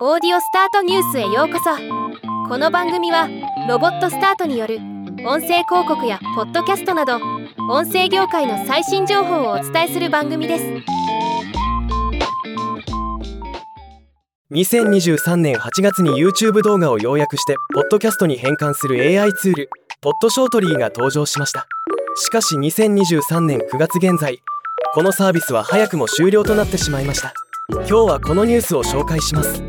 オーディオスタートニュースへようこそ。この番組はロボットスタートによる音声広告やポッドキャストなど音声業界の最新情報をお伝えする番組です。2023年8月に YouTube 動画を要約してポッドキャストに変換する AI ツールポッドショートリーが登場しました。しかし2023年9月現在このサービスは早くも終了となってしまいました。今日はこのニュースを紹介します。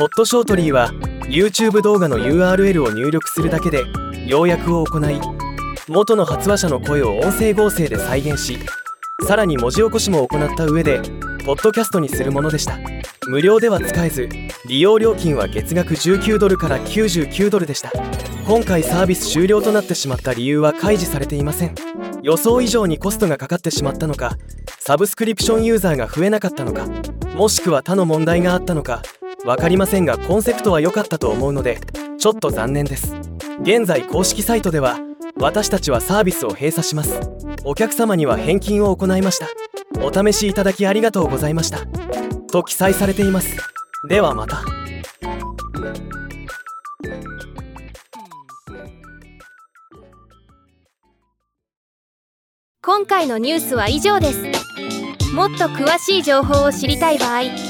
ポッドショートリーは YouTube 動画の URL を入力するだけで要約を行い元の発話者の声を音声合成で再現しさらに文字起こしも行った上でポッドキャストにするものでした。無料では使えず利用料金は月額19ドルから99ドルでした。今回サービス終了となってしまった理由は開示されていません。予想以上にコストがかかってしまったのかサブスクリプションユーザーが増えなかったのかもしくは他の問題があったのか分かりませんがコンセプトは良かったと思うのでちょっと残念です。現在公式サイトでは私たちはサービスを閉鎖します。お客様には返金を行いました。お試しいただきありがとうございました。と記載されています。ではまた。今回のニュースは以上です。もっと詳しい情報を知りたい場合「